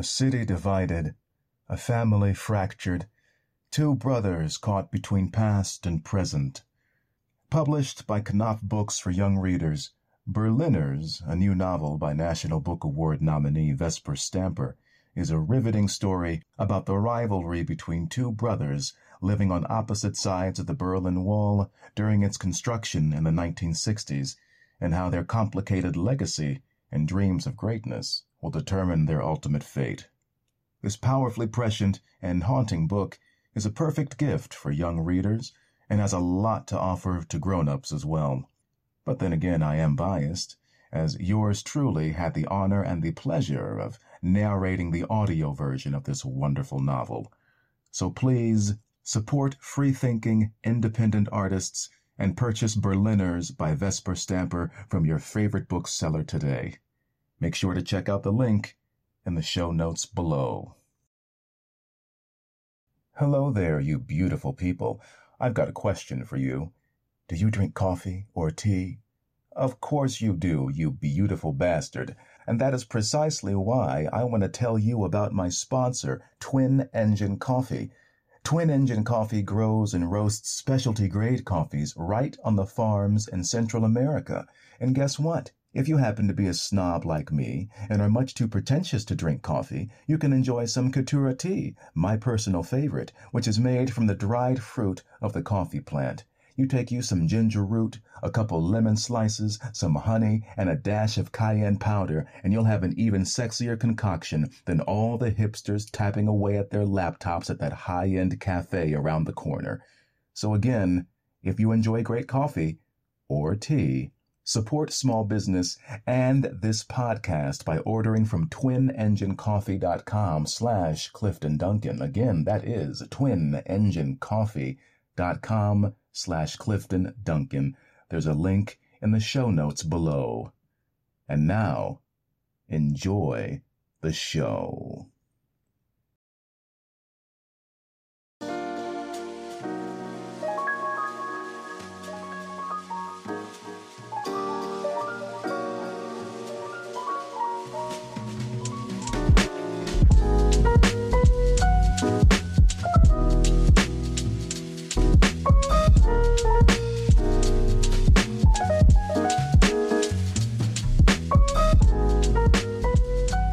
A city divided, a family fractured, two brothers caught between past and present. Published by Knopf Books for young readers, Berliners, a new novel by National Book Award nominee Vesper Stamper, is a riveting story about the rivalry between two brothers living on opposite sides of the Berlin Wall during its construction in the 1960s, and how their complicated legacy and dreams of greatness will determine their ultimate fate. This powerfully prescient and haunting book is a perfect gift for young readers and has a lot to offer to grown-ups as well. But then again, I am biased, as yours truly had the honor and the pleasure of narrating the audio version of this wonderful novel. So please support free-thinking, independent artists and purchase Berliners by Vesper Stamper from your favorite bookseller today. Make sure to check out the link in the show notes below. Hello there, you beautiful people. I've got a question for you. Do you drink coffee or tea? Of course you do, you beautiful bastard. And that is precisely why I want to tell you about my sponsor, Twin Engine Coffee. Twin Engine Coffee grows and roasts specialty grade coffees right on the farms in Central America. And guess what? If you happen to be a snob like me and are much too pretentious to drink coffee, you can enjoy some cascara tea, my personal favorite, which is made from the dried fruit of the coffee plant. You take you some ginger root, a couple lemon slices, some honey, and a dash of cayenne powder, and you'll have an even sexier concoction than all the hipsters tapping away at their laptops at that high-end cafe around the corner. So again, if you enjoy great coffee or tea, support small business and this podcast by ordering from twinenginecoffee.com slash Clifton Duncan. Again, that is twinenginecoffee.com slash Clifton Duncan. There's a link in the show notes below. And now, enjoy the show.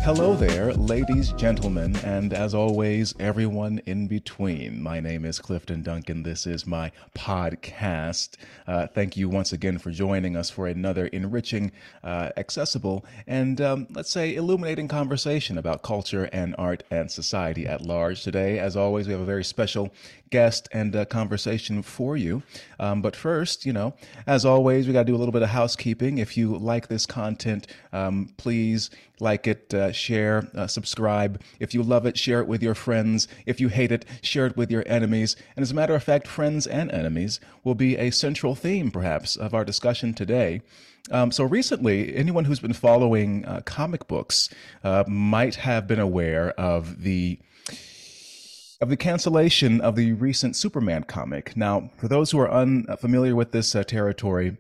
Hello there, ladies, gentlemen, and as always, everyone in between. My name is Clifton Duncan. This is my podcast. Uh, thank you once again for joining us for another enriching, uh, accessible, and um, let's say illuminating conversation about culture and art and society at large. Today, as always, we have a very special guest and uh, conversation for you. Um, but first, you know, as always, we got to do a little bit of housekeeping. If you like this content, um, please like it, uh, share, uh, subscribe. If you love it, share it with your friends. If you hate it, share it with your enemies. And as a matter of fact, friends and enemies will be a central theme, perhaps, of our discussion today. Um, so recently, anyone who's been following uh, comic books uh, might have been aware of the of the cancellation of the recent Superman comic. Now, for those who are unfamiliar with this uh, territory,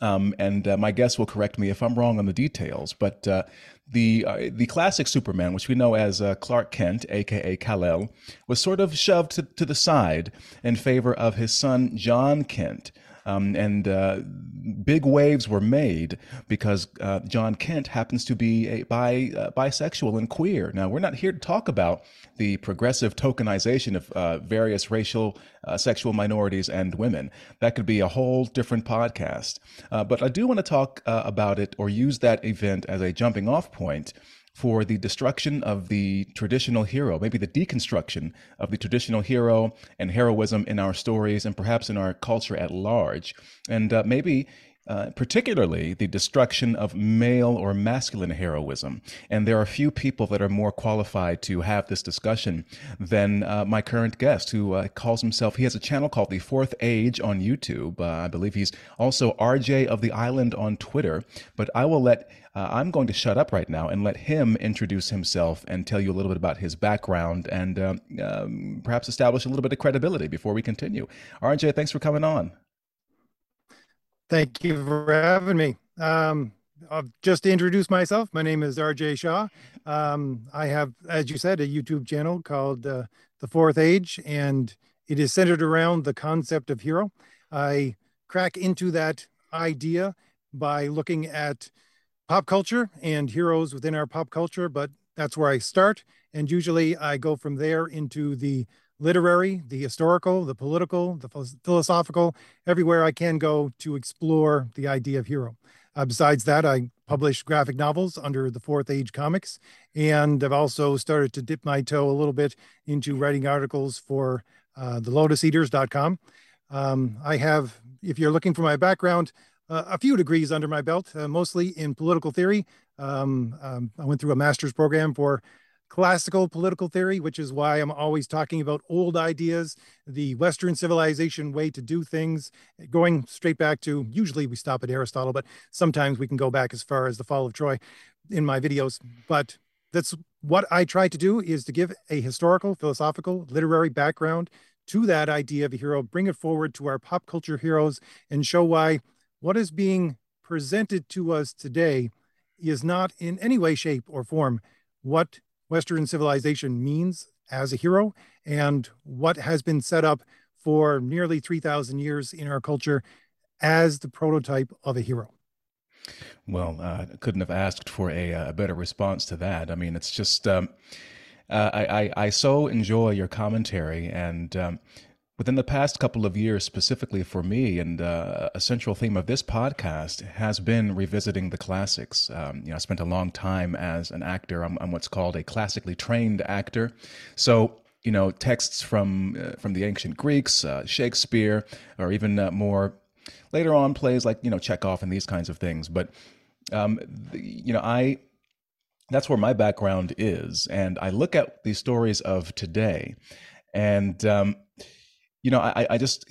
um, and uh, my guest will correct me if I'm wrong on the details, but uh, the uh, the classic Superman, which we know as uh, Clark Kent, aka Kal-El, was sort of shoved to, to the side in favor of his son Jon Kent. Um, and uh, big waves were made because uh, Jon Kent happens to be a bi, uh, bisexual and queer. Now, we're not here to talk about the progressive tokenization of uh, various racial, uh, sexual minorities and women. That could be a whole different podcast. Uh, but I do want to talk about it or use that event as a jumping off point for the destruction of the traditional hero, maybe the deconstruction of the traditional hero and heroism in our stories and perhaps in our culture at large. And uh, maybe uh, particularly the destruction of male or masculine heroism. And there are few people that are more qualified to have this discussion than uh, my current guest, who uh, calls himself, he has a channel called The Fourth Age on YouTube. Uh, I believe he's also RJ of the Island on Twitter. But I will let, uh, I'm going to shut up right now and let him introduce himself and tell you a little bit about his background and um, um perhaps establish a little bit of credibility before we continue. RJ, thanks for coming on. Thank you for having me. Um, I'll just introduce myself. My name is RJ Shaw. Um, I have, as you said, a YouTube channel called uh, The Fourth Age, and it is centered around the concept of hero. I crack into that idea by looking at pop culture and heroes within our pop culture, but that's where I start. And usually I go from there into the literary, the historical, the political, the philosophical, everywhere I can go to explore the idea of hero. Uh, besides that, I publish graphic novels under the Fourth Age Comics, and I've also started to dip my toe a little bit into writing articles for uh, the lotuseaters.com. Um, I have, if you're looking for my background, uh, a few degrees under my belt, uh, mostly in political theory. Um, um, I went through a master's program for classical political theory, which is why I'm always talking about old ideas, the Western civilization way to do things, going straight back to usually we stop at Aristotle, but sometimes we can go back as far as the fall of Troy in my videos. But that's what I try to do is to give a historical, philosophical, literary background to that idea of a hero, bring it forward to our pop culture heroes, and show why what is being presented to us today is not in any way, shape, or form what Western civilization means as a hero and what has been set up for nearly 3,000 years in our culture as the prototype of a hero. Well, uh, couldn't have asked for a, a, better response to that. I mean, it's just, um, uh, I, I, I, so enjoy your commentary. And um, within the past couple of years, specifically for me, and uh, a central theme of this podcast has been revisiting the classics. Um, you know, I spent a long time as an actor. I'm, I'm what's called a classically trained actor. So, you know, texts from uh, from the ancient Greeks, uh, Shakespeare, or even uh, more later on plays like you know Chekhov and these kinds of things. But um, the, you know, I that's where my background is, and I look at these stories of today, and um, you know, I, I just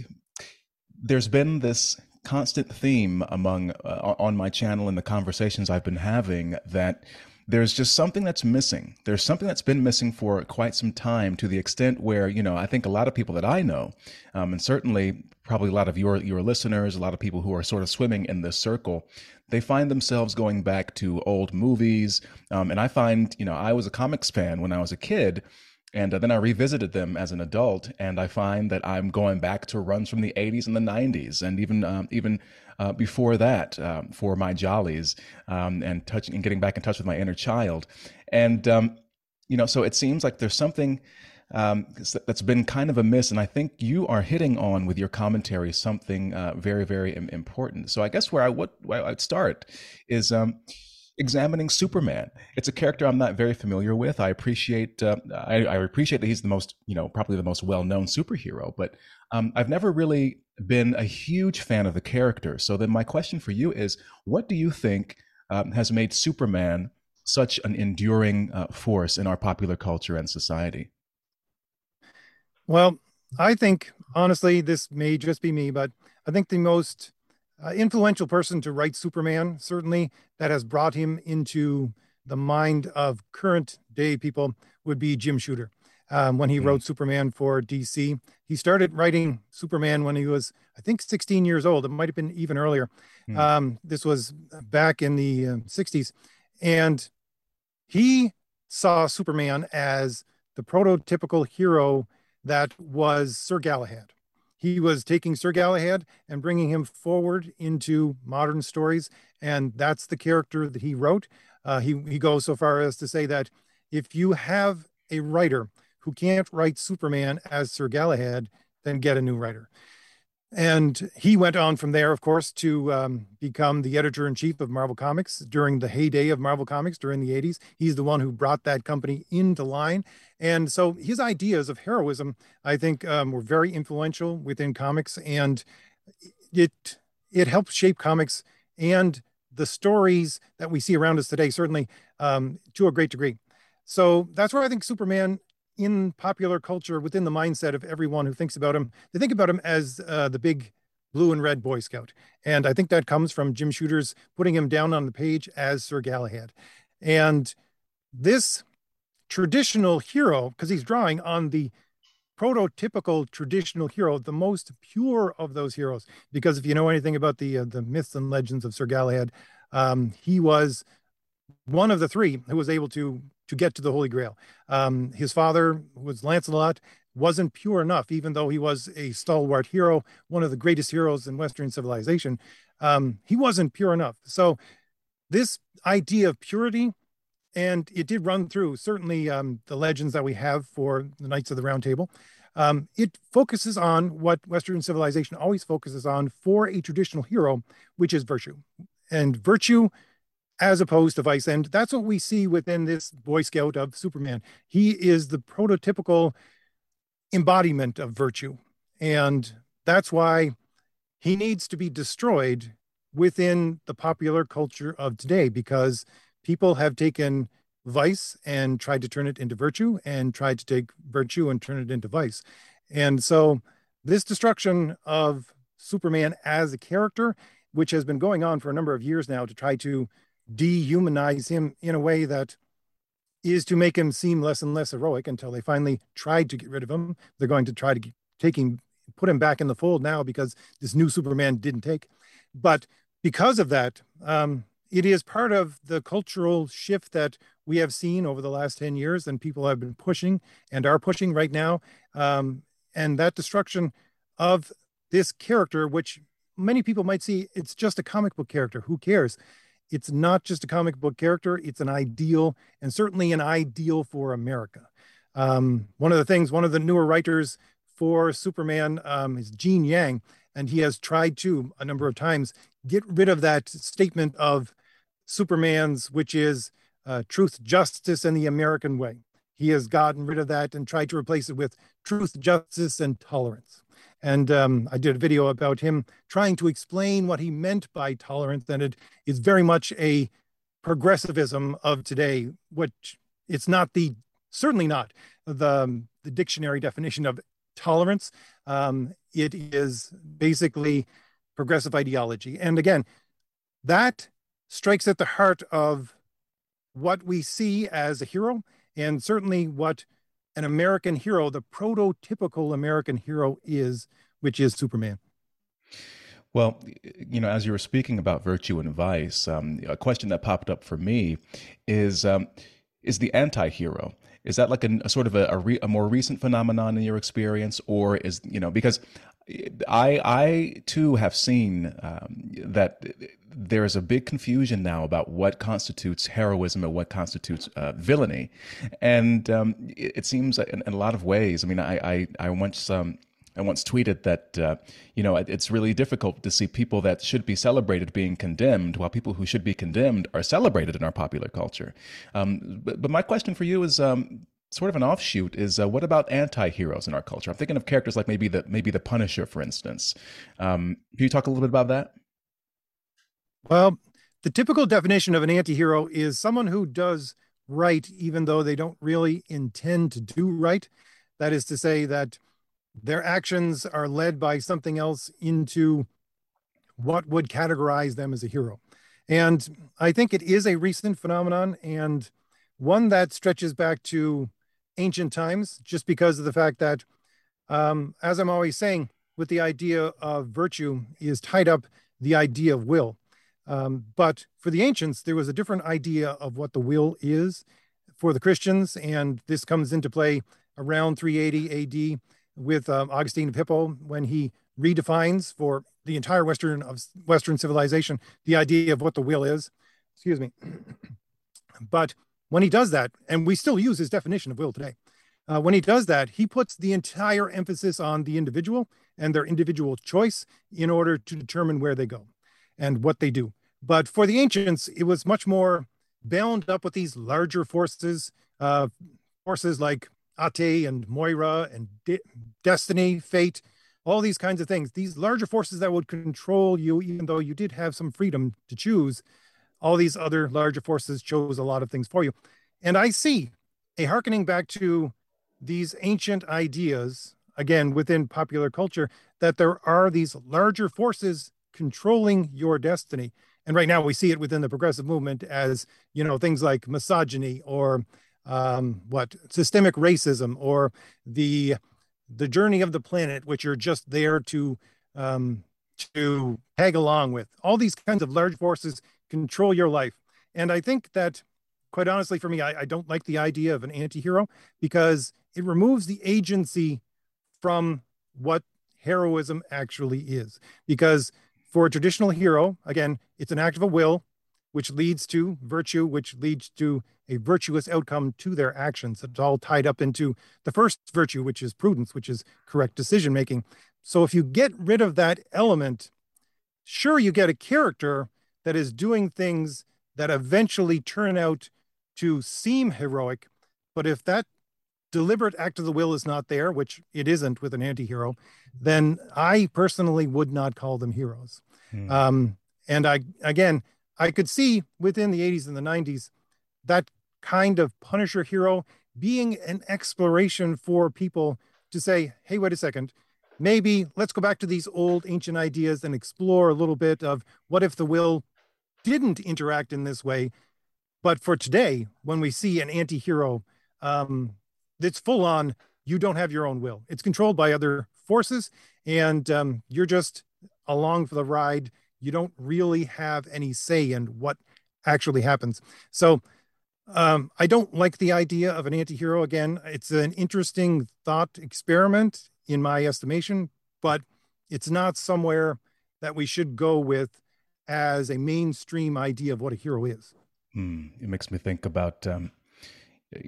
there's been this constant theme among uh, on my channel and the conversations I've been having that there's just something that's missing. There's something that's been missing for quite some time to the extent where, you know, I think a lot of people that I know, um, and certainly probably a lot of your, your listeners, a lot of people who are sort of swimming in this circle, they find themselves going back to old movies. Um, and I find, you know, I was a comics fan when I was a kid. And uh, then I revisited them as an adult, and I find that I'm going back to runs from the 80s and the 90s, and even um, even uh, before that um, for my jollies, um, and touching and getting back in touch with my inner child. And um, you know, so it seems like there's something that's been kind of amiss, and I think you are hitting on with your commentary something uh, very, very important. So I guess where I would where I'd start is examining Superman. It's a character I'm not very familiar with. I appreciate uh, I, I, appreciate that he's the most you know probably the most well known superhero, but um, I've never really been a huge fan of the character. So then my question for you is, what do you think um, has made Superman such an enduring uh, force in our popular culture and society? Well, I think honestly, this may just be me, but I think the most uh, influential person to write Superman, certainly that has brought him into the mind of current day people would be Jim Shooter. Um, when he mm. wrote Superman for DC, he started writing Superman when he was, I think, 16 years old. It might have been even earlier. Mm. Um, this was back in the uh, 60s. And he saw Superman as the prototypical hero that was Sir Galahad he was taking Sir Galahad and bringing him forward into modern stories. And that's the character that he wrote. Uh, he, he goes so far as to say that if you have a writer who can't write Superman as Sir Galahad, then get a new writer. And he went on from there, of course, to um, become the editor in chief of Marvel Comics during the heyday of Marvel Comics during the 80s. He's the one who brought that company into line. And so his ideas of heroism, I think, um, were very influential within comics. And it, it helped shape comics and the stories that we see around us today, certainly um, to a great degree. So that's where I think Superman in popular culture within the mindset of everyone who thinks about him they think about him as uh, the big blue and red boy scout. And i think that comes from jim shooter's putting him down on the page as sir galahad. And this traditional hero because he's drawing on the prototypical traditional hero the most pure of those heroes because if you know anything about the uh, the myths and legends of sir galahad um, he was one of the three who was able to to get to the Holy Grail. Um, his father was Lancelot, wasn't pure enough, even though he was a stalwart hero, one of the greatest heroes in Western civilization. Um, he wasn't pure enough. So, this idea of purity, and it did run through certainly um, the legends that we have for the Knights of the Round Table. Um, it focuses on what Western civilization always focuses on for a traditional hero, which is virtue. And virtue as opposed to vice. And that's what we see within this Boy Scout of Superman. He is the prototypical embodiment of virtue. And that's why he needs to be destroyed within the popular culture of today because people have taken vice and tried to turn it into virtue and tried to take virtue and turn it into vice. And so this destruction of Superman as a character, which has been going on for a number of years now to try to dehumanize him in a way that is to make him seem less and less heroic until they finally tried to get rid of him. They're going to try to take him, put him back in the fold now because this new Superman didn't take. But because of that, um, it is part of the cultural shift that we have seen over the last 10 years and people have been pushing and are pushing right now. Um, and that destruction of this character, which many people might see, it's just a comic book character. Who cares? It's not just a comic book character, it's an ideal, and certainly an ideal for America. Um, one of the things, one of the newer writers for Superman um, is Gene Yang, and he has tried to a number of times get rid of that statement of Superman's, which is uh, truth, justice, and the American way. He has gotten rid of that and tried to replace it with truth, justice, and tolerance. And um, I did a video about him trying to explain what he meant by tolerance. And it is very much a progressivism of today, which it's not the, certainly not the, the dictionary definition of tolerance. Um, it is basically progressive ideology. And again, that strikes at the heart of what we see as a hero and certainly what an American hero, the prototypical American hero is, which is Superman. Well, you know, as you were speaking about virtue and vice, um, a question that popped up for me is um, is the anti-hero is that like a, a sort of a, a, re, a, more recent phenomenon in your experience or is you know because i i too have seen um, that there's a big confusion now about what constitutes heroism and what constitutes uh, villainy and um, it, it, seems in, in, a lot of ways i mean i i, I once um, I once tweeted that uh, you know it's really difficult to see people that should be celebrated being condemned, while people who should be condemned are celebrated in our popular culture. Um, but, but, my question for you is um, sort of an offshoot: is uh, what about anti-heroes in our culture? I'm thinking of characters like maybe the maybe the Punisher, for instance. Um, can you talk a little bit about that? Well, the typical definition of an anti-hero is someone who does right even though they don't really intend to do right. That is to say that their actions are led by something else into what would categorize them as a hero. And I think it is a recent phenomenon and one that stretches back to ancient times, just because of the fact that, um, as I'm always saying, with the idea of virtue is tied up the idea of will. Um, but for the ancients, there was a different idea of what the will is for the Christians, and this comes into play around 380 AD with um, Augustine of Hippo when he redefines for the entire Western of Western civilization the idea of what the will is. Excuse me. but when he does that, and we still use his definition of will today, uh, when he does that, he puts the entire emphasis on the individual and their individual choice in order to determine where they go and what they do. But for the ancients, it was much more bound up with these larger forces, uh, forces like Ate and Moira and De- Destiny, Fate, all these kinds of things. These larger forces that would control you, even though you did have some freedom to choose, all these other larger forces chose a lot of things for you. And I see a harkening back to these ancient ideas, again, within popular culture, that there are these larger forces controlling your destiny. And right now we see it within the progressive movement as, you know, things like misogyny or um, what systemic racism or the the journey of the planet, which you're just there to um, to tag along with. All these kinds of large forces control your life, and I think that quite honestly, for me, I, I don't like the idea of an anti-hero because it removes the agency from what heroism actually is. Because for a traditional hero, again, it's an act of a will, which leads to virtue, which leads to a virtuous outcome to their actions. It's all tied up into the first virtue, which is prudence, which is correct decision making. So if you get rid of that element, sure, you get a character that is doing things that eventually turn out to seem heroic. But if that deliberate act of the will is not there, which it isn't with an anti hero, then I personally would not call them heroes. Hmm. Um, and I, again, I could see within the 80s and the 90s that kind of Punisher hero being an exploration for people to say, hey, wait a second, maybe let's go back to these old ancient ideas and explore a little bit of what if the will didn't interact in this way. But for today, when we see an anti hero um, that's full on, you don't have your own will, it's controlled by other forces, and um, you're just along for the ride. You don't really have any say in what actually happens. So, um, I don't like the idea of an anti hero. Again, it's an interesting thought experiment in my estimation, but it's not somewhere that we should go with as a mainstream idea of what a hero is. Hmm. It makes me think about, um,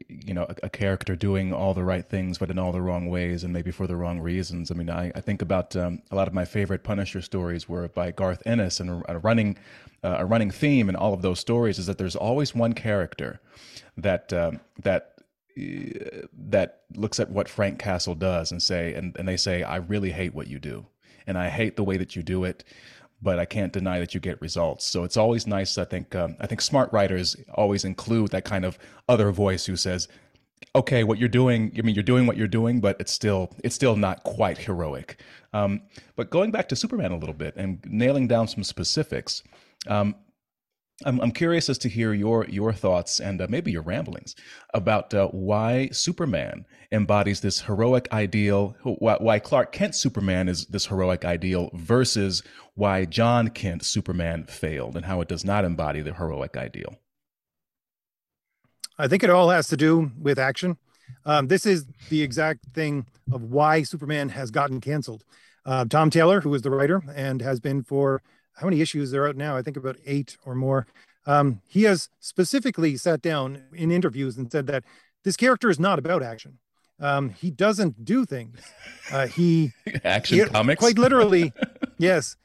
you know, a, a, character doing all the right things, but in all the wrong ways and maybe for the wrong reasons. I mean, I, I think about um, a lot of my favorite Punisher stories were by Garth Ennis, and a, running uh, a running theme in all of those stories is that there's always one character that um, that that looks at what Frank Castle does and say, and, and they say, I really hate what you do. And I hate the way that you do it, but I can't deny that you get results. So it's always nice. I think, um, I think smart writers always include that kind of other voice who says, okay, what you're doing, I mean, you're doing what you're doing, but it's still, it's still not quite heroic. Um, but going back to Superman a little bit and nailing down some specifics, um, I'm, I'm curious as to hear your your thoughts and uh, maybe your ramblings about uh, why Superman embodies this heroic ideal, why, why Clark Kent Superman is this heroic ideal versus why Jon Kent Superman failed and how it does not embody the heroic ideal. I think it all has to do with action. Um, this is the exact thing of why Superman has gotten canceled. Uh, Tom Taylor, who is the writer and has been for how many issues are out now? I think about eight or more. Um, he has specifically sat down in interviews and said that this character is not about action. Um, he doesn't do things. Uh, he action he, comics, quite literally. yes,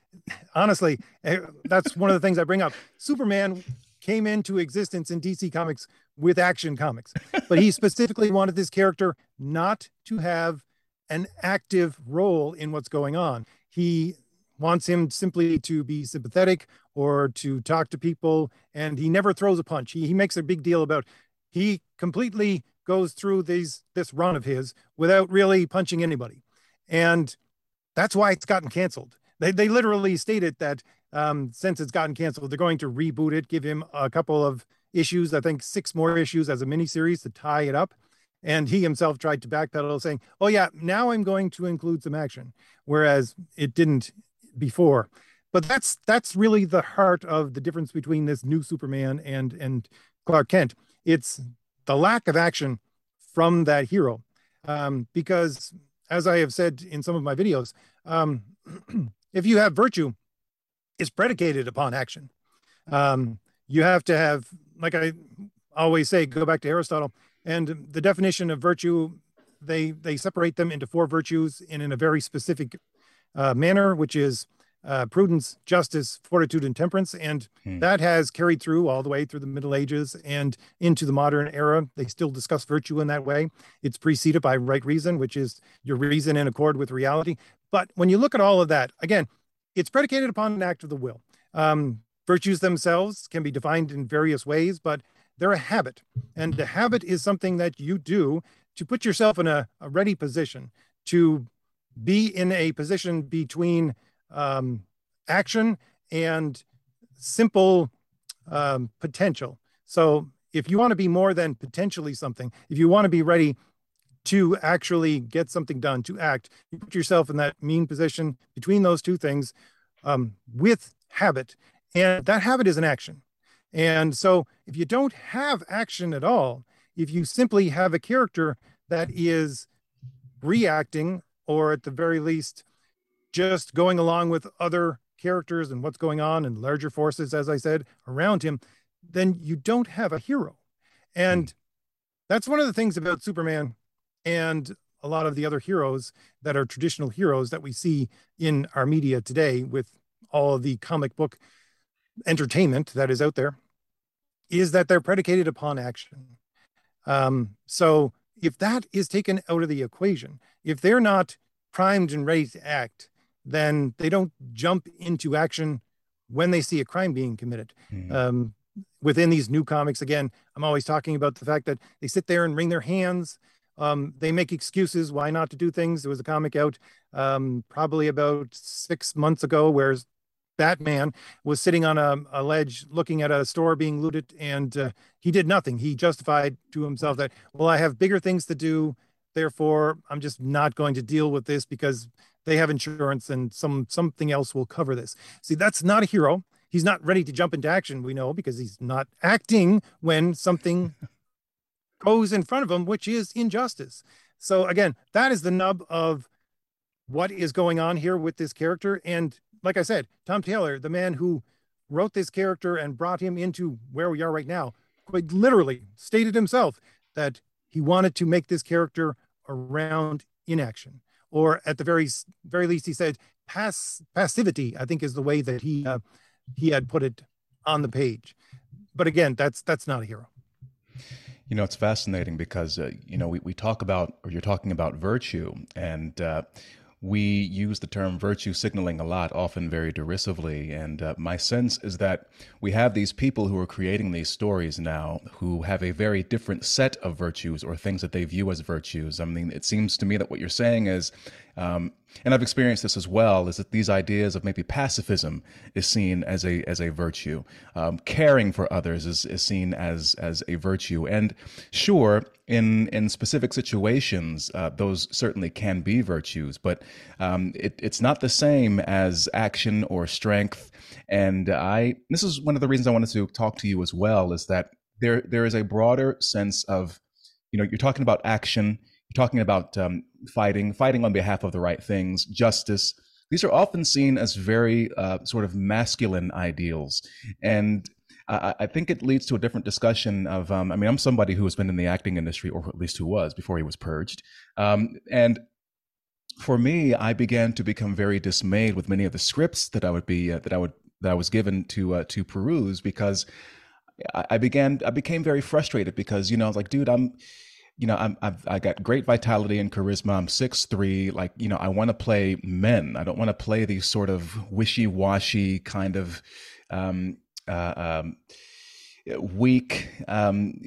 honestly, eh, that's one of the things I bring up. Superman came into existence in DC Comics with Action Comics, but he specifically wanted this character not to have an active role in what's going on. He wants him simply to be sympathetic or to talk to people. And he never throws a punch. He, he makes a big deal about he completely goes through these this run of his without really punching anybody. And that's why it's gotten canceled. They, they literally stated that um, since it's gotten canceled, they're going to reboot it, give him a couple of issues, I think six more issues as a miniseries to tie it up. And he himself tried to backpedal, saying, "Oh yeah, now I'm going to include some action," whereas it didn't before. But that's that's really the heart of the difference between this new Superman and and Clark Kent. It's the lack of action from that hero, um, because as I have said in some of my videos, um, if you have virtue, it's predicated upon action. Um, you have to have, like I always say, go back to Aristotle, and the definition of virtue. They they separate them into four virtues and in a very specific uh, manner, which is uh, prudence, justice, fortitude, and temperance. And hmm. that has carried through all the way through the Middle Ages and into the modern era. They still discuss virtue in that way. It's preceded by right reason, which is your reason in accord with reality. But when you look at all of that, again, it's predicated upon an act of the will. Um, virtues themselves can be defined in various ways, but they're a habit. And the habit is something that you do to put yourself in a, a ready position to be in a position between um, action and simple um, potential. So if you want to be more than potentially something, if you want to be ready to actually get something done, to act, you put yourself in that mean position between those two things um, with habit. And that habit is an action. And so if you don't have action at all, if you simply have a character that is reacting or at the very least just going along with other characters and what's going on and larger forces as i said around him then you don't have a hero. And that's one of the things about superman and a lot of the other heroes that are traditional heroes that we see in our media today with all of the comic book entertainment that is out there is that they're predicated upon action. Um, so if that is taken out of the equation, if they're not primed and ready to act, then they don't jump into action when they see a crime being committed. Mm-hmm. Um, within these new comics, again, I'm always talking about the fact that they sit there and wring their hands. Um, they make excuses why not to do things. There was a comic out um, probably about six months ago where Batman was sitting on a, a ledge looking at a store being looted and uh, he did nothing. He justified to himself that, well, I have bigger things to do. Therefore, I'm just not going to deal with this because they have insurance and some something else will cover this. See, that's not a hero. He's not ready to jump into action, we know, because he's not acting when something goes in front of him, which is injustice. So again, that is the nub of what is going on here with this character. And like I said, Tom Taylor, the man who wrote this character and brought him into where we are right now, quite literally stated himself that he wanted to make this character around inaction, or at the very very least, he said pass passivity. I think is the way that he uh, he had put it on the page. But again, that's that's not a hero. You know, it's fascinating because uh, you know we, we talk about or you're talking about virtue, and uh, we use the term virtue signaling a lot, often very derisively. And uh, my sense is that we have these people who are creating these stories now who have a very different set of virtues or things that they view as virtues. I mean, it seems to me that what you're saying is um, and I've experienced this as well, is that these ideas of maybe pacifism is seen as a as a virtue. Um, caring for others is, is seen as as a virtue. And sure, in in specific situations, uh, those certainly can be virtues, but um, it, it's not the same as action or strength. And I this is one of the reasons I wanted to talk to you as well, is that there there is a broader sense of, you know, you're talking about action talking about um, fighting, fighting on behalf of the right things, justice. These are often seen as very uh, sort of masculine ideals. And I, I, think it leads to a different discussion of, um, I mean, I'm somebody who has been in the acting industry, or at least who was before he was purged. Um, and for me, I began to become very dismayed with many of the scripts that I would be, uh, that I would, that I was given to, uh, to peruse because I, I began, I became very frustrated because, you know, I was like, dude, I'm, you know, I'm, I've I got great vitality and charisma. I'm six three. Like, you know, I want to play men. I don't want to play these sort of wishy washy kind of um, uh, um, weak, um,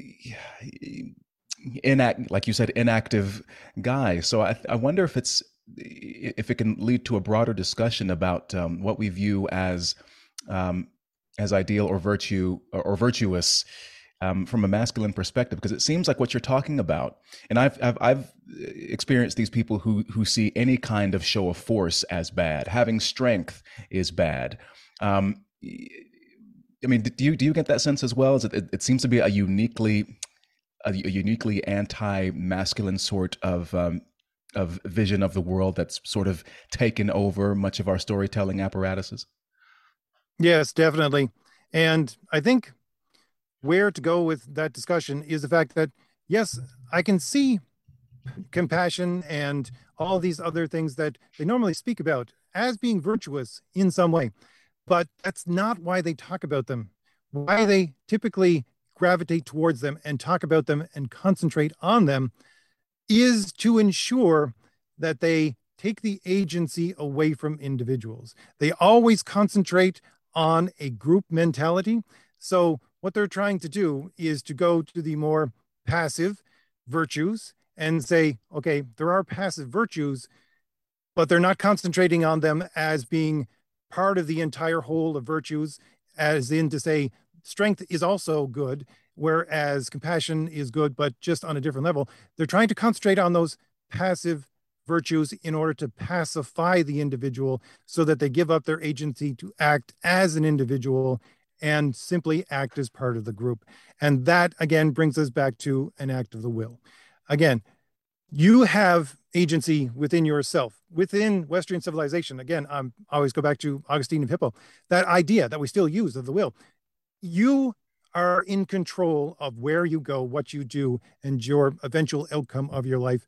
inact, like you said, inactive guy. So I, I wonder if it's if it can lead to a broader discussion about um, what we view as um, as ideal or virtue or, or virtuous um, from a masculine perspective because it seems like what you're talking about and I've, I've, I've experienced these people who who see any kind of show of force as bad. Having strength is bad. Um, I mean do you do you get that sense as well? As it, it seems to be a uniquely a uniquely anti-masculine sort of um, of vision of the world that's sort of taken over much of our storytelling apparatuses? Yes definitely. And I think where to go with that discussion is the fact that yes, I can see compassion and all these other things that they normally speak about as being virtuous in some way, but that's not why they talk about them. Why they typically gravitate towards them and talk about them and concentrate on them is to ensure that they take the agency away from individuals. They always concentrate on a group mentality. So what they're trying to do is to go to the more passive virtues and say, okay, there are passive virtues, but they're not concentrating on them as being part of the entire whole of virtues, as in to say, strength is also good, whereas compassion is good, but just on a different level. They're trying to concentrate on those passive virtues in order to pacify the individual so that they give up their agency to act as an individual and simply act as part of the group. And that again brings us back to an act of the will. Again, you have agency within yourself, within Western civilization. Again, I'm, I always go back to Augustine of Hippo, that idea that we still use of the will. You are in control of where you go, what you do, and your eventual outcome of your life.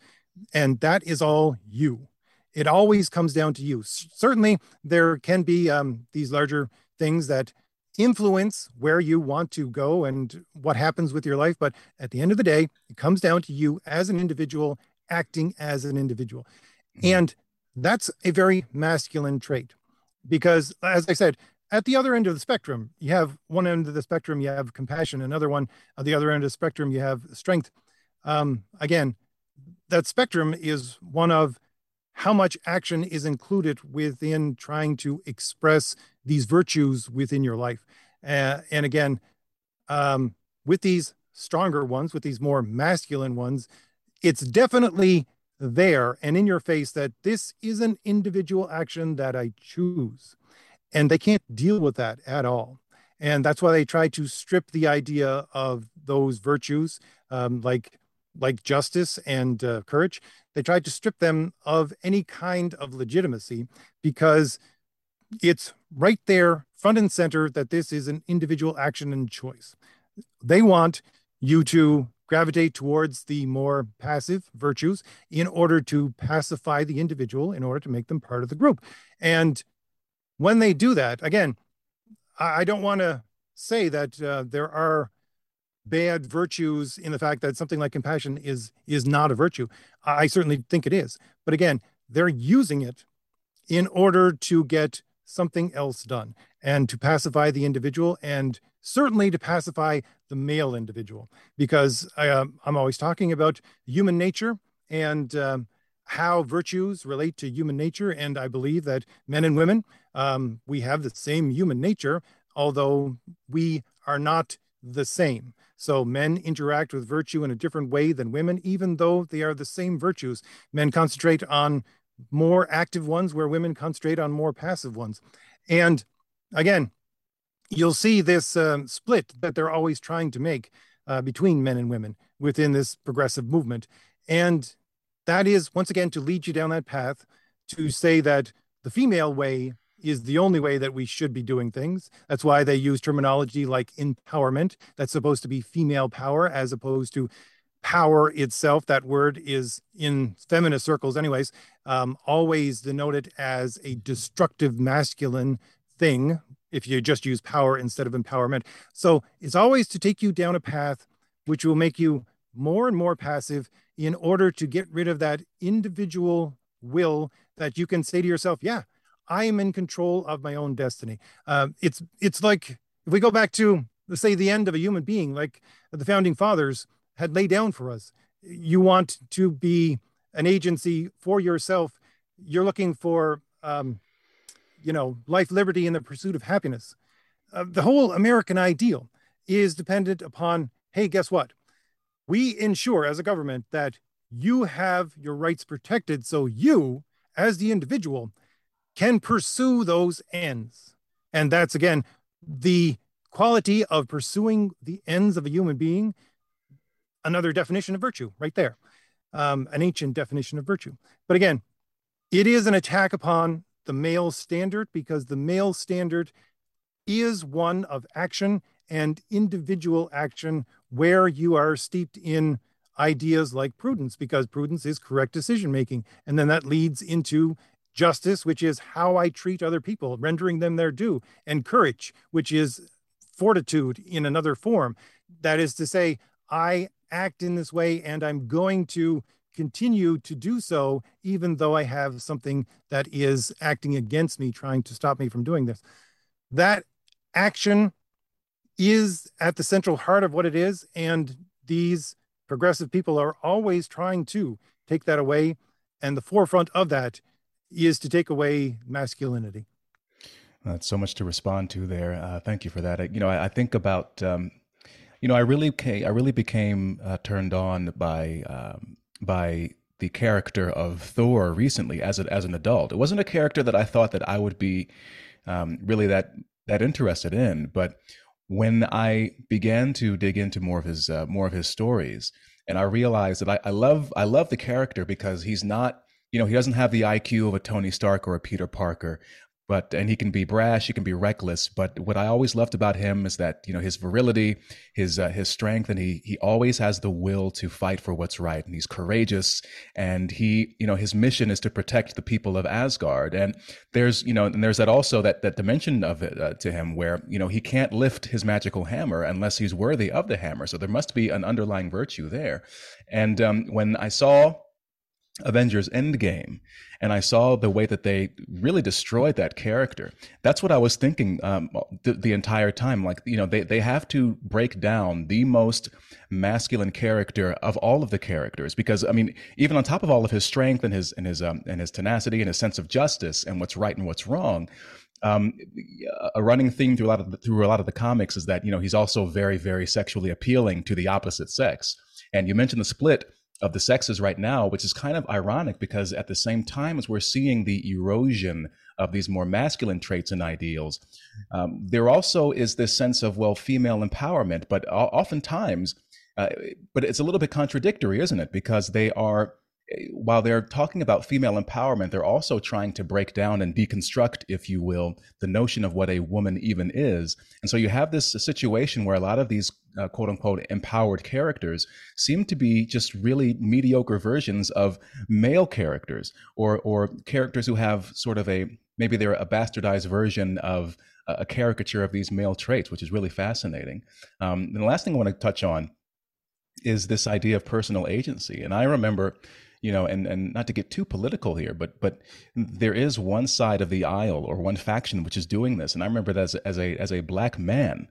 And that is all you. It always comes down to you. Certainly, there can be um, these larger things that influence where you want to go and what happens with your life. But at the end of the day, it comes down to you as an individual acting as an individual. Mm-hmm. And that's a very masculine trait because, as I said, at the other end of the spectrum, you have one end of the spectrum, you have compassion, another one at the other end of the spectrum, you have strength. Um, again, that spectrum is one of how much action is included within trying to express these virtues within your life. Uh, and again, um, with these stronger ones, with these more masculine ones, it's definitely there and in your face that this is an individual action that I choose. And they can't deal with that at all. And that's why they try to strip the idea of those virtues um, like like justice and uh, courage, they tried to strip them of any kind of legitimacy because it's right there, front and center, that this is an individual action and choice. They want you to gravitate towards the more passive virtues in order to pacify the individual, in order to make them part of the group. And when they do that, again, I don't want to say that uh, there are bad virtues in the fact that something like compassion is is not a virtue. I certainly think it is. But again, they're using it in order to get something else done and to pacify the individual and certainly to pacify the male individual because I, uh, I'm always talking about human nature and um, how virtues relate to human nature. And I believe that men and women, um, we have the same human nature, although we are not the same. So men interact with virtue in a different way than women, even though they are the same virtues. Men concentrate on more active ones where women concentrate on more passive ones. And again, you'll see this um, split that they're always trying to make uh, between men and women within this progressive movement. And that is, once again, to lead you down that path to say that the female way is the only way that we should be doing things. That's why they use terminology like empowerment. That's supposed to be female power as opposed to power itself. That word is in feminist circles, anyways, um, always denoted as a destructive masculine thing if you just use power instead of empowerment. So it's always to take you down a path which will make you more and more passive in order to get rid of that individual will that you can say to yourself, yeah, I am in control of my own destiny. Uh, it's it's like if we go back to let's say the end of a human being, like the founding fathers had laid down for us. You want to be an agency for yourself. You're looking for, um, you know, life, liberty, and the pursuit of happiness. Uh, the whole American ideal is dependent upon. Hey, guess what? We ensure as a government that you have your rights protected, so you, as the individual, can pursue those ends. And that's again the quality of pursuing the ends of a human being. Another definition of virtue, right there, um, an ancient definition of virtue. But again, it is an attack upon the male standard because the male standard is one of action and individual action where you are steeped in ideas like prudence because prudence is correct decision making and then that leads into justice, which is how I treat other people, rendering them their due, and courage, which is fortitude in another form. That is to say, I act in this way and I'm going to continue to do so, even though I have something that is acting against me, trying to stop me from doing this. That action is at the central heart of what it is. And these progressive people are always trying to take that away. And the forefront of that is to take away masculinity. That's so much to respond to there. Uh, thank you for that. You know, I, I think about, um, you know, I really came, I really became uh, turned on by um, by the character of Thor recently as a, as an adult. It wasn't a character that I thought that I would be um, really that that interested in, but when I began to dig into more of his uh, more of his stories, and I realized that I, I love I love the character because he's not you know he doesn't have the IQ of a Tony Stark or a Peter Parker, but and he can be brash he can be reckless but what i always loved about him is that you know his virility his uh, his strength and he he always has the will to fight for what's right and he's courageous and he you know his mission is to protect the people of asgard and there's you know and there's that also that that dimension of it uh, to him where you know he can't lift his magical hammer unless he's worthy of the hammer so there must be an underlying virtue there. And um, when i saw Avengers Endgame, and I saw the way that they really destroyed that character. That's what I was thinking um, the, the, entire time. Like, you know, they, they have to break down the most masculine character of all of the characters because, I mean, even on top of all of his strength and his and his um, and his tenacity and his sense of justice and what's right and what's wrong. Um, a running theme through a lot of the, through a lot of the comics is that you know he's also very very sexually appealing to the opposite sex. And you mentioned the split of the sexes right now, which is kind of ironic because at the same time as we're seeing the erosion of these more masculine traits and ideals, um, there also is this sense of, well, female empowerment, but oftentimes, uh, but it's a little bit contradictory, isn't it? Because they are while they're talking about female empowerment, they're also trying to break down and deconstruct, if you will, the notion of what a woman even is. And so you have this situation where a lot of these uh, quote unquote empowered characters seem to be just really mediocre versions of male characters or, or characters who have sort of a maybe they're a bastardized version of a caricature of these male traits, which is really fascinating. Um, and the last thing I want to touch on is this idea of personal agency. And I remember you know, and, and not to get too political here, but but there is one side of the aisle or one faction which is doing this. And I remember that as, as a as a black man,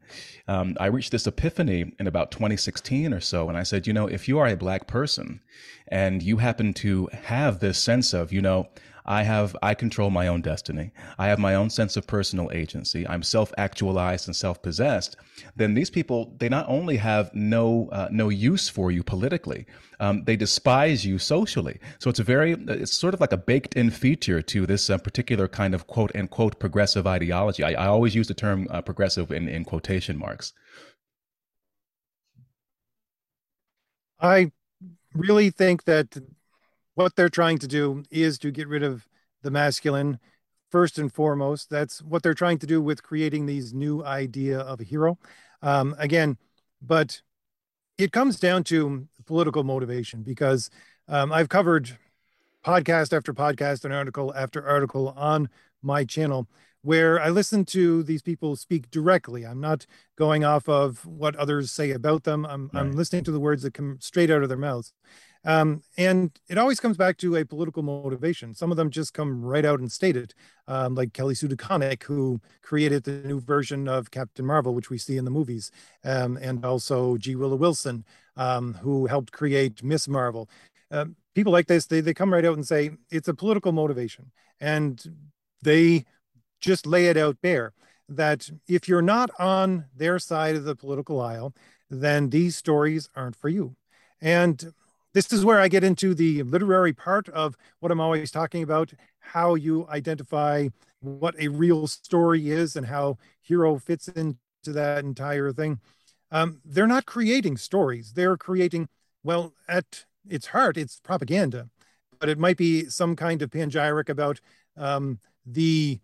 um, I reached this epiphany in about 2016 or so, and I said, you know, if you are a black person and you happen to have this sense of, you know, I have I control my own destiny. I have my own sense of personal agency. I'm self-actualized and self-possessed. Then these people they not only have no uh, no use for you politically, um, they despise you socially. So it's a very it's sort of like a baked-in feature to this uh, particular kind of quote unquote progressive ideology. I, I always use the term uh, progressive in, in quotation marks. I really think that what they're trying to do is to get rid of the masculine first and foremost. That's what they're trying to do with creating these new idea of a hero. Um, again, but it comes down to political motivation because um, I've covered podcast after podcast and article after article on my channel where I listen to these people speak directly. I'm not going off of what others say about them. I'm, right. I'm listening to the words that come straight out of their mouths. Um, and it always comes back to a political motivation. Some of them just come right out and state it, um, like Kelly Sue DeConnick, who created the new version of Captain Marvel, which we see in the movies, um, and also G. Willow Wilson, um, who helped create Miss Marvel. Uh, people like this, they, they come right out and say it's a political motivation. And they just lay it out bare that if you're not on their side of the political aisle, then these stories aren't for you. And this is where I get into the literary part of what I'm always talking about how you identify what a real story is and how hero fits into that entire thing. Um, they're not creating stories, they're creating, well, at its heart, it's propaganda, but it might be some kind of panegyric about um, the,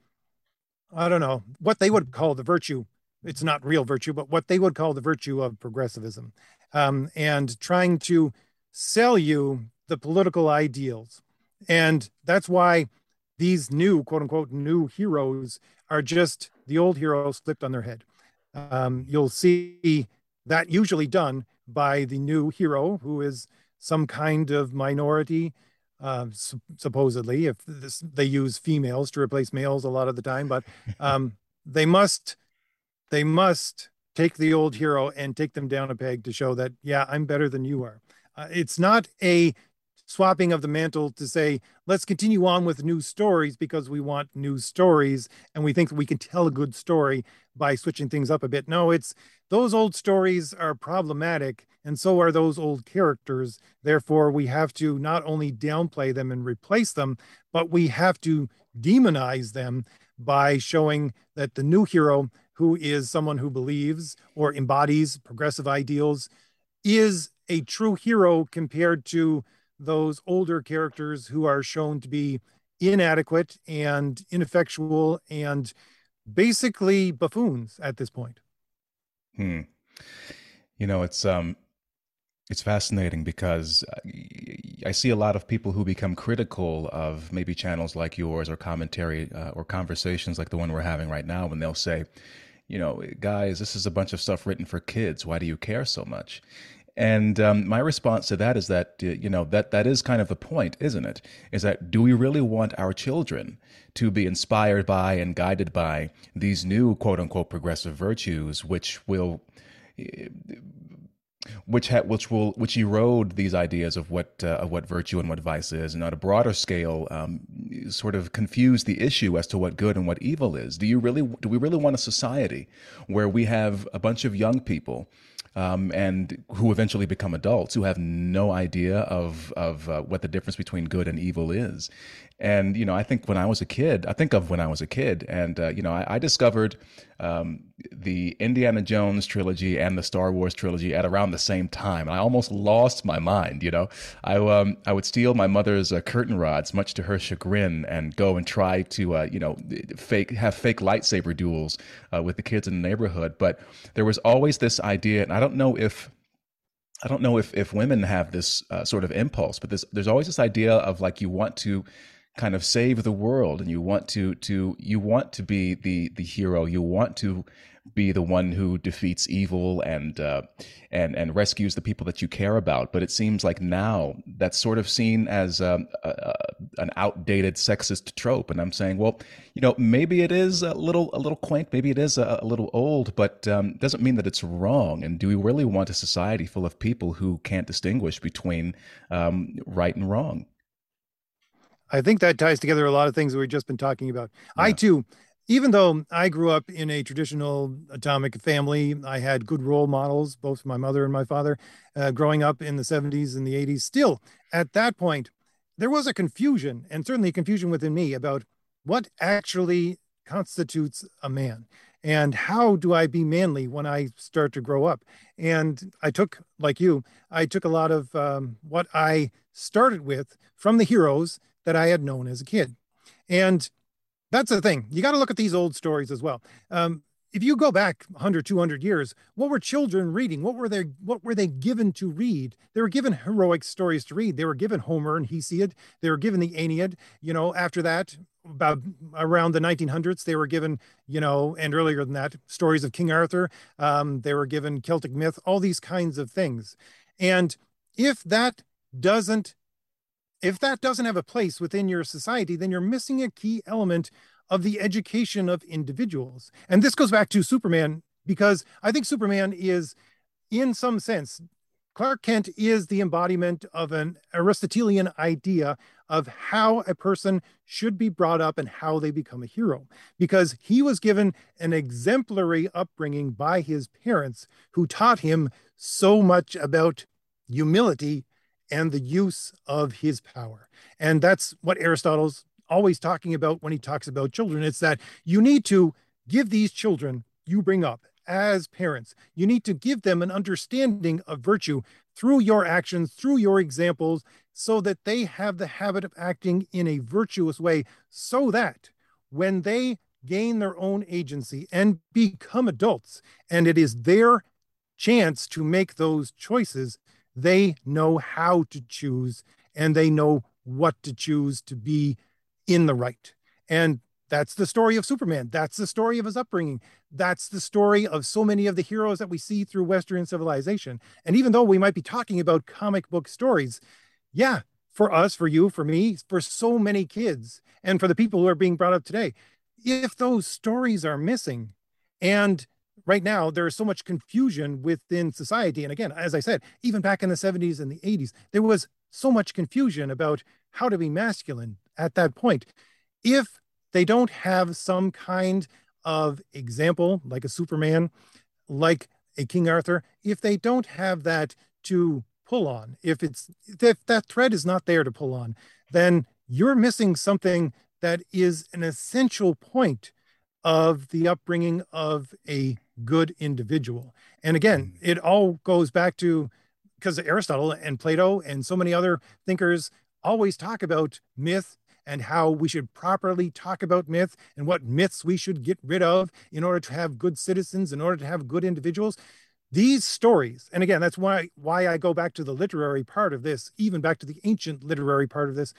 I don't know, what they would call the virtue. It's not real virtue, but what they would call the virtue of progressivism um, and trying to sell you the political ideals. And that's why these new, quote unquote, new heroes are just the old heroes flipped on their head. Um, you'll see that usually done by the new hero who is some kind of minority, uh, su- supposedly, if this, they use females to replace males a lot of the time, but um, they must, they must take the old hero and take them down a peg to show that, yeah, I'm better than you are. Uh, it's not a swapping of the mantle to say, let's continue on with new stories because we want new stories and we think that we can tell a good story by switching things up a bit. No, it's those old stories are problematic and so are those old characters. Therefore, we have to not only downplay them and replace them, but we have to demonize them by showing that the new hero who is someone who believes or embodies progressive ideals, is a true hero compared to those older characters who are shown to be inadequate and ineffectual and basically buffoons at this point. Hmm. You know, it's um it's fascinating because I see a lot of people who become critical of maybe channels like yours or commentary uh, or conversations like the one we're having right now when they'll say, you know, guys, this is a bunch of stuff written for kids. Why do you care so much? And um, my response to that is that you know that that is kind of the point, isn't it? Is that do we really want our children to be inspired by and guided by these new quote unquote progressive virtues, which will which ha- which will which erode these ideas of what uh, of what virtue and what vice is, and on a broader scale, um, sort of confuse the issue as to what good and what evil is. Do you really do we really want a society where we have a bunch of young people um, and who eventually become adults who have no idea of of uh, what the difference between good and evil is. And you know, I think when I was a kid, I think of when I was a kid, and uh, you know, I, I discovered um, the Indiana Jones trilogy and the Star Wars trilogy at around the same time. And I almost lost my mind. You know, I um, I would steal my mother's uh, curtain rods, much to her chagrin, and go and try to uh, you know fake have fake lightsaber duels uh, with the kids in the neighborhood. But there was always this idea, and I don't know if I don't know if if women have this uh, sort of impulse, but there's there's always this idea of like you want to kind of save the world and you want to to you want to be the the hero you want to be the one who defeats evil and uh, and and rescues the people that you care about. But it seems like now that's sort of seen as um, a, a, an outdated sexist trope. And I'm saying, well, you know, maybe it is a little a little quaint, maybe it is a, a little old, but um, doesn't mean that it's wrong. And do we really want a society full of people who can't distinguish between um, right and wrong? I think that ties together a lot of things that we've just been talking about. Yeah. I too, even though I grew up in a traditional atomic family, I had good role models, both my mother and my father, uh, growing up in the 70s and the 80s. Still, at that point, there was a confusion, and certainly a confusion within me about what actually constitutes a man and how do I be manly when I start to grow up? And I took, like you, I took a lot of um, what I started with from the heroes that I had known as a kid. And that's the thing. You got to look at these old stories as well. Um, if you go back 100 200 years what were children reading? What were they what were they given to read? They were given heroic stories to read. They were given homer and hesiod. They were given the aeneid. You know after that about around the 1900s they were given you know and earlier than that stories of king arthur. Um, they were given celtic myth all these kinds of things. And if that doesn't if that doesn't have a place within your society, then you're missing a key element of the education of individuals. And this goes back to Superman, because I think Superman is, in some sense, Clark Kent is the embodiment of an Aristotelian idea of how a person should be brought up and how they become a hero. Because he was given an exemplary upbringing by his parents who taught him so much about humility and the use of his power. And that's what Aristotle's always talking about when he talks about children. It's that you need to give these children you bring up as parents, you need to give them an understanding of virtue through your actions, through your examples, so that they have the habit of acting in a virtuous way, so that when they gain their own agency and become adults, and it is their chance to make those choices, they know how to choose and they know what to choose to be in the right. And that's the story of Superman. That's the story of his upbringing. That's the story of so many of the heroes that we see through Western civilization. And even though we might be talking about comic book stories, yeah, for us, for you, for me, for so many kids, and for the people who are being brought up today, if those stories are missing and right now there is so much confusion within society. And again as i said even back in the 70s and the 80s there was so much confusion about how to be masculine at that point. If they don't have some kind of example like a superman like a king arthur if they don't have that to pull on if it's if that thread is not there to pull on then you're missing something that is an essential point of the upbringing of a good individual. And again, mm. it all goes back to because Aristotle and Plato and so many other thinkers always talk about myth and how we should properly talk about myth and what myths we should get rid of in order to have good citizens, in order to have good individuals. These stories, and again, that's why why I go back to the literary part of this, even back to the ancient literary part of this.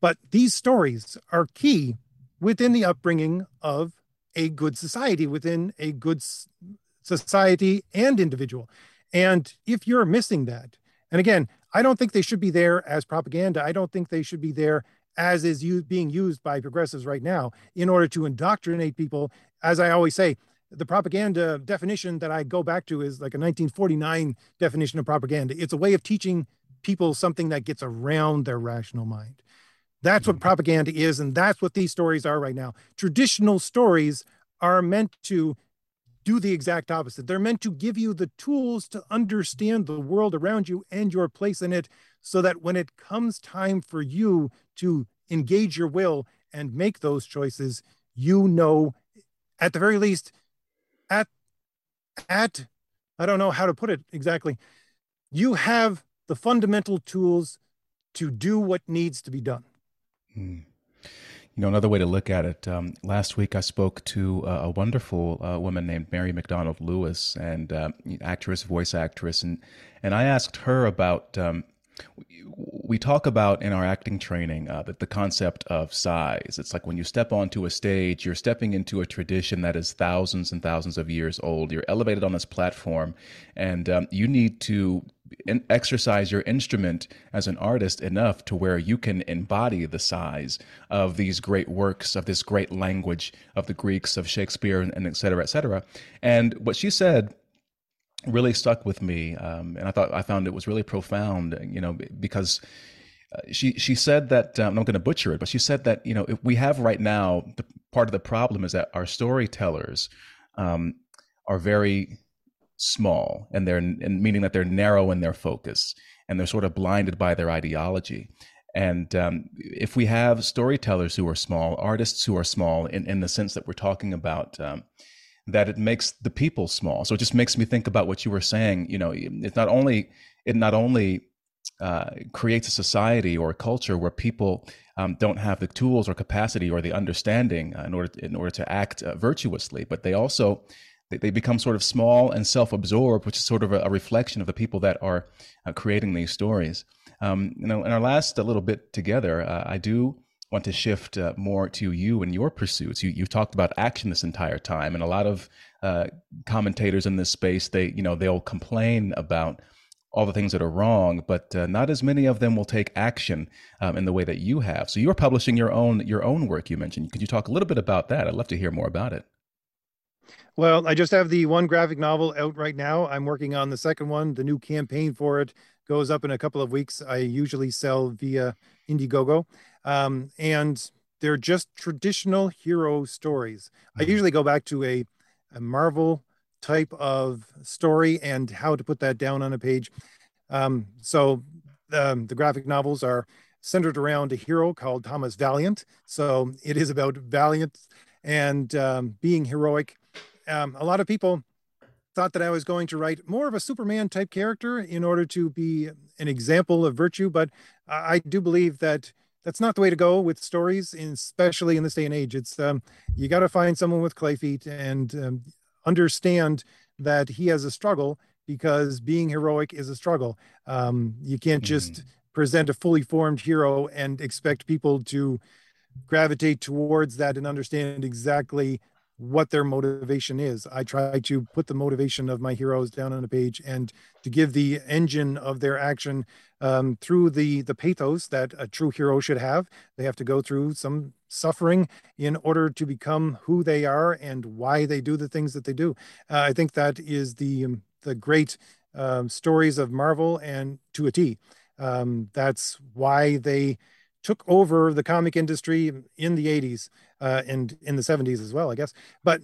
But these stories are key within the upbringing of a good society, within a good society and individual. And if you're missing that, and again, I don't think they should be there as propaganda. I don't think they should be there as is being used by progressives right now in order to indoctrinate people. As I always say, the propaganda definition that I go back to is like a 1949 definition of propaganda. It's a way of teaching people something that gets around their rational mind. That's what mm-hmm. propaganda is, and that's what these stories are right now. Traditional stories are meant to do the exact opposite. They're meant to give you the tools to understand the world around you and your place in it so that when it comes time for you to engage your will and make those choices, you know, at the very least, at, at, I don't know how to put it exactly, you have the fundamental tools to do what needs to be done. Hmm. You know, another way to look at it. Um, last week, I spoke to uh, a wonderful uh, woman named Mary McDonald Lewis, and uh, actress, voice actress, and and I asked her about. Um, we talk about in our acting training uh, that the concept of size. It's like when you step onto a stage, you're stepping into a tradition that is thousands and thousands of years old. You're elevated on this platform, and um, you need to exercise your instrument as an artist enough to where you can embody the size of these great works of this great language of the Greeks of Shakespeare and, et cetera, et cetera. And what she said really stuck with me, um, and I thought I found it was really profound. You know, because uh, she she said that um, I'm not going to butcher it, but she said that you know if we have right now the part of the problem is that our storytellers um, are very small and they're and meaning that they're narrow in their focus and they're sort of blinded by their ideology. And um, if we have storytellers who are small artists who are small in, in the sense that we're talking about um, that it makes the people small. So it just makes me think about what you were saying you know it's not only it not only uh, creates a society or a culture where people um, don't have the tools or capacity or the understanding uh, in order to, in order to act uh, virtuously, but they also they, they become sort of small and self-absorbed, which is sort of a, a reflection of the people that are uh, creating these stories. Um, you know, in our last uh, little bit together, uh, I do want to shift uh, more to you and your pursuits. You, you've talked about action this entire time, and a lot of uh, commentators in this space, they you know they'll complain about all the things that are wrong, but uh, not as many of them will take action um, in the way that you have. So you're publishing your own your own work. You mentioned. Could you talk a little bit about that? I'd love to hear more about it. Well, I just have the one graphic novel out right now. I'm working on the second one. The new campaign for it goes up in a couple of weeks. I usually sell via Indiegogo. Um, and they're just traditional hero stories. Mm-hmm. I usually go back to a, a Marvel type of story and how to put that down on a page. Um, so um, the graphic novels are centered around a hero called Thomas Valiant. So it is about valiant and um, being heroic um, a lot of people thought that I was going to write more of a Superman type character in order to be an example of virtue, but I do believe that that's not the way to go with stories, especially in this day and age. It's um, you got to find someone with clay feet and um, understand that he has a struggle because being heroic is a struggle. Um, you can't just mm. present a fully formed hero and expect people to gravitate towards that and understand exactly what their motivation is. I try to put the motivation of my heroes down on a page and to give the engine of their action um, through the the pathos that a true hero should have. They have to go through some suffering in order to become who they are and why they do the things that they do. Uh, I think that is the the great um, stories of Marvel and to a T. Um, that's why they took over the comic industry in the 80s uh, and in the 70s as well, I guess. But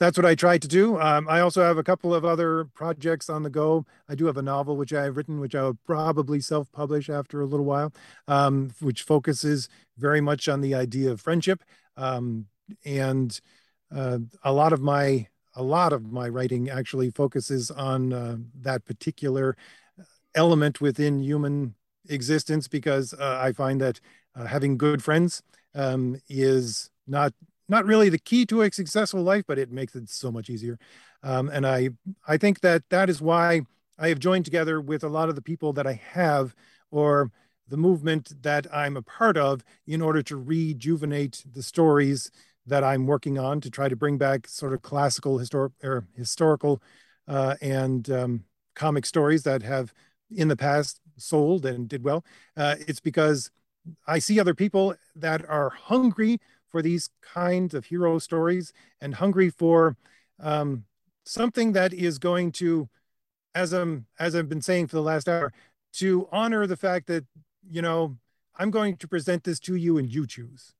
that's what I tried to do. Um, I also have a couple of other projects on the go. I do have a novel which I've written, which I will probably self publish after a little while, um, which focuses very much on the idea of friendship. Um, and uh, a lot of my a lot of my writing actually focuses on uh, that particular element within human existence because uh, I find that uh, having good friends um, is not not really the key to a successful life, but it makes it so much easier. Um, and I I think that that is why I have joined together with a lot of the people that I have or the movement that I'm a part of in order to rejuvenate the stories that I'm working on to try to bring back sort of classical historic or historical uh, and um, comic stories that have in the past sold and did well. Uh, it's because I see other people that are hungry for these kinds of hero stories and hungry for um, something that is going to, as I'm as I've been saying for the last hour, to honor the fact that you know I'm going to present this to you and you choose.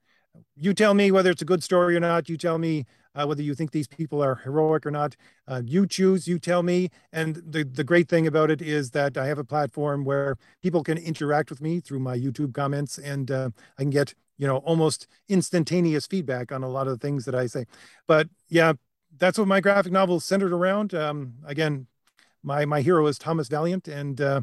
You tell me whether it's a good story or not. You tell me uh, whether you think these people are heroic or not. Uh, you choose, you tell me. And the, the great thing about it is that I have a platform where people can interact with me through my YouTube comments and uh, I can get, you know, almost instantaneous feedback on a lot of the things that I say. But yeah, that's what my graphic novel is centered around. Um, again, my, my hero is Thomas Valiant and uh,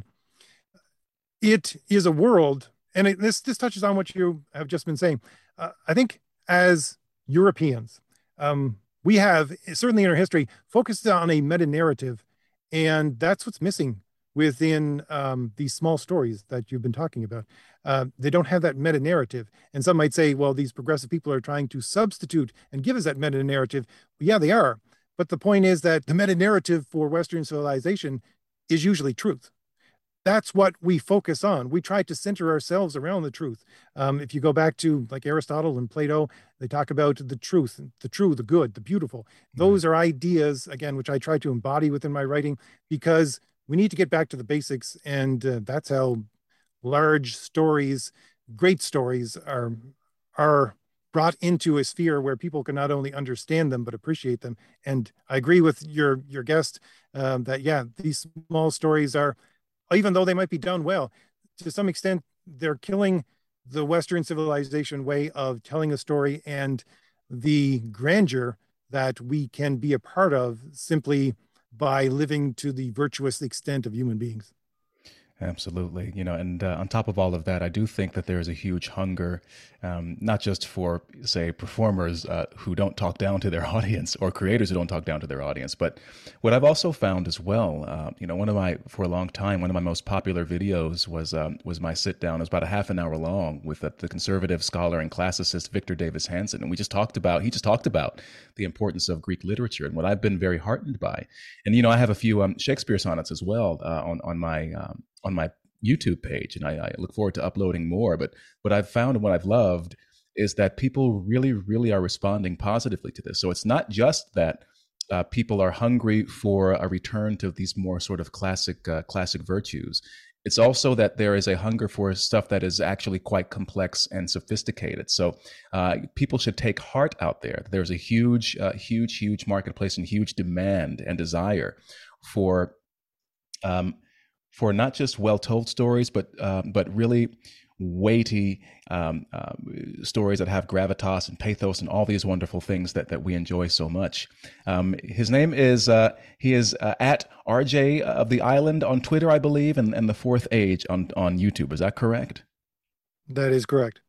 it is a world, and it, this, this touches on what you have just been saying. Uh, I think as Europeans, um, we have certainly in our history focused on a meta narrative, and that's what's missing within um, these small stories that you've been talking about. Uh, they don't have that meta narrative, and some might say, well, these progressive people are trying to substitute and give us that meta narrative. Yeah, they are, but the point is that the meta narrative for Western civilization is usually truth that's what we focus on. We try to center ourselves around the truth. Um, if you go back to like Aristotle and Plato, they talk about the truth, the true, the good, the beautiful. Those are ideas, again, which I try to embody within my writing because we need to get back to the basics. And uh, that's how large stories, great stories are, are brought into a sphere where people can not only understand them but appreciate them. And I agree with your your guest um, that yeah, these small stories are even though they might be done well, to some extent, they're killing the Western civilization way of telling a story and the grandeur that we can be a part of simply by living to the virtuous extent of human beings. Absolutely. You know, and uh, on top of all of that, I do think that there is a huge hunger, um, not just for, say, performers uh, who don't talk down to their audience or creators who don't talk down to their audience, but what I've also found as well, uh, you know, one of my, for a long time, one of my most popular videos was, um, was my sit down. It was about a half an hour long with uh, the conservative scholar and classicist Victor Davis Hanson. And we just talked about, he just talked about the importance of Greek literature and what I've been very heartened by. And, you know, I have a few um, Shakespeare sonnets as well uh, on, on my, um, on my YouTube page, and I, I, look forward to uploading more. But what I've found and what I've loved is that people really, really are responding positively to this. So it's not just that uh, people are hungry for a return to these more sort of classic, uh, classic virtues. It's also that there is a hunger for stuff that is actually quite complex and sophisticated. So uh, people should take heart out there. There's a huge, uh, huge, huge marketplace and huge demand and desire for. Um, for not just well-told stories, but uh, but really weighty um, uh, stories that have gravitas and pathos and all these wonderful things that that we enjoy so much. Um, his name is uh, he is uh, at RJ of the Island on Twitter, I believe, and, and the Fourth Age on on YouTube. Is that correct? That is correct.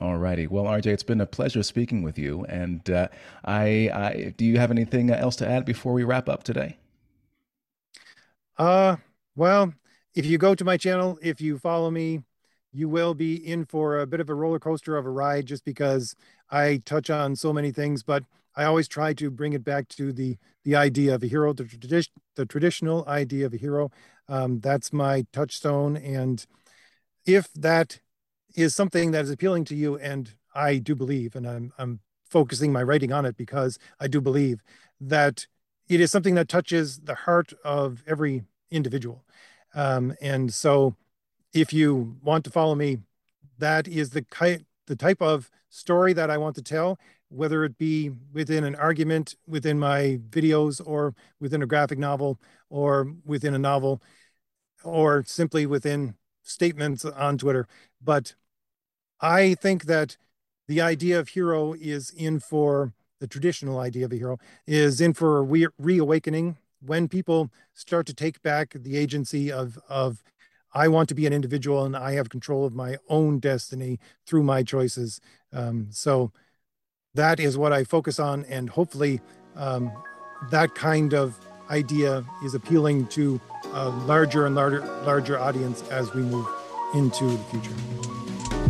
All righty. Well, RJ, it's been a pleasure speaking with you. And uh, I, I, do you have anything else to add before we wrap up today? Uh, well, if you go to my channel, if you follow me, you will be in for a bit of a roller coaster of a ride just because I touch on so many things, but I always try to bring it back to the the idea of a hero, the tradition, the traditional idea of a hero. Um, that's my touchstone, and if that is something that is appealing to you, and I do believe, and I'm I'm focusing my writing on it because I do believe that it is something that touches the heart of every individual. Um, and so if you want to follow me, that is the ki- the type of story that I want to tell, whether it be within an argument within my videos or within a graphic novel or within a novel or simply within statements on Twitter. But I think that the idea of hero is in for the traditional idea of a hero, is in for a re- reawakening when people start to take back the agency of of I want to be an individual and I have control of my own destiny through my choices. Um, so that is what I focus on, and hopefully, um, that kind of idea is appealing to a larger and larger larger audience as we move into the future.